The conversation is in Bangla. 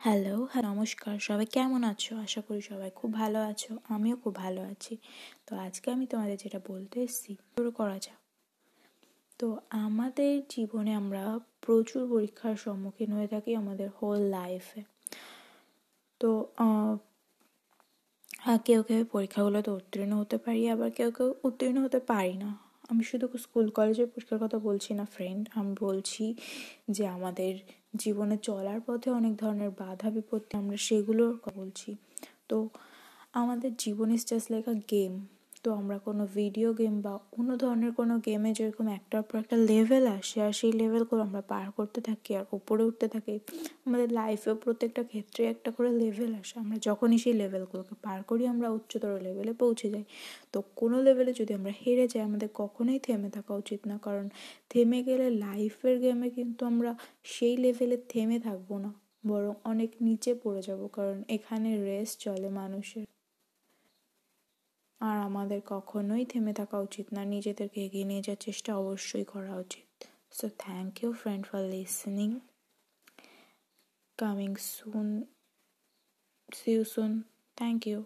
হ্যালো হ্যাঁ নমস্কার। সবাই কেমন আছো? আশা করি সবাই খুব ভালো আছো। আমিও খুব ভালো আছি। তো আজকে আমি তোমাদের যেটা বলতে এসেছি, শুরু করা যাক। তো আমাদের জীবনে আমরা প্রচুর পরীক্ষার সম্মুখীন হয়ে থাকি আমাদের হোল লাইফে তো কেউ কেউ পরীক্ষাগুলোতে উত্তীর্ণ হতে পারি, আবার কেউ কেউ উত্তীর্ণ হতে পারি না। আমি শুধু স্কুল কলেজের পরীক্ষার কথা বলছি না ফ্রেন্ড আমি বলছি যে আমাদের জীবনে চলার পথে অনেক ধরনের বাধা, বিপত্তি, আমরা সেগুলোর বলছি। তো আমাদের জীবন is just like a game তো আমরা কোনো ভিডিও গেম বা অন্য ধরনের কোনো গেমে যেরকম একটার পর একটা লেভেল আসে আর সেই লেভেলগুলো আমরা পার করতে থাকি আর ওপরে উঠতে থাকি, আমাদের লাইফেও প্রত্যেকটা ক্ষেত্রে একটা করে লেভেল আসে। আমরা যখনই সেই লেভেলগুলোকে পার করি, আমরা উচ্চতর লেভেলে পৌঁছে যাই। তো কোনো লেভেলে যদি আমরা হেরে যাই, আমাদের কখনোই থেমে থাকা উচিত না। কারণ থেমে গেলে লাইফের গেমে কিন্তু আমরা সেই লেভেলে থেমে থাকব না, বরং অনেক নিচে পড়ে যাব। কারণ এখানে রেস চলে মানুষের। আর আমাদের কখনোই থেমে থাকা উচিত না। নিজেদেরকে এগিয়ে নিয়ে যাওয়ার চেষ্টা অবশ্যই করা উচিত। So thank you friend for listening coming soon see you soon thank you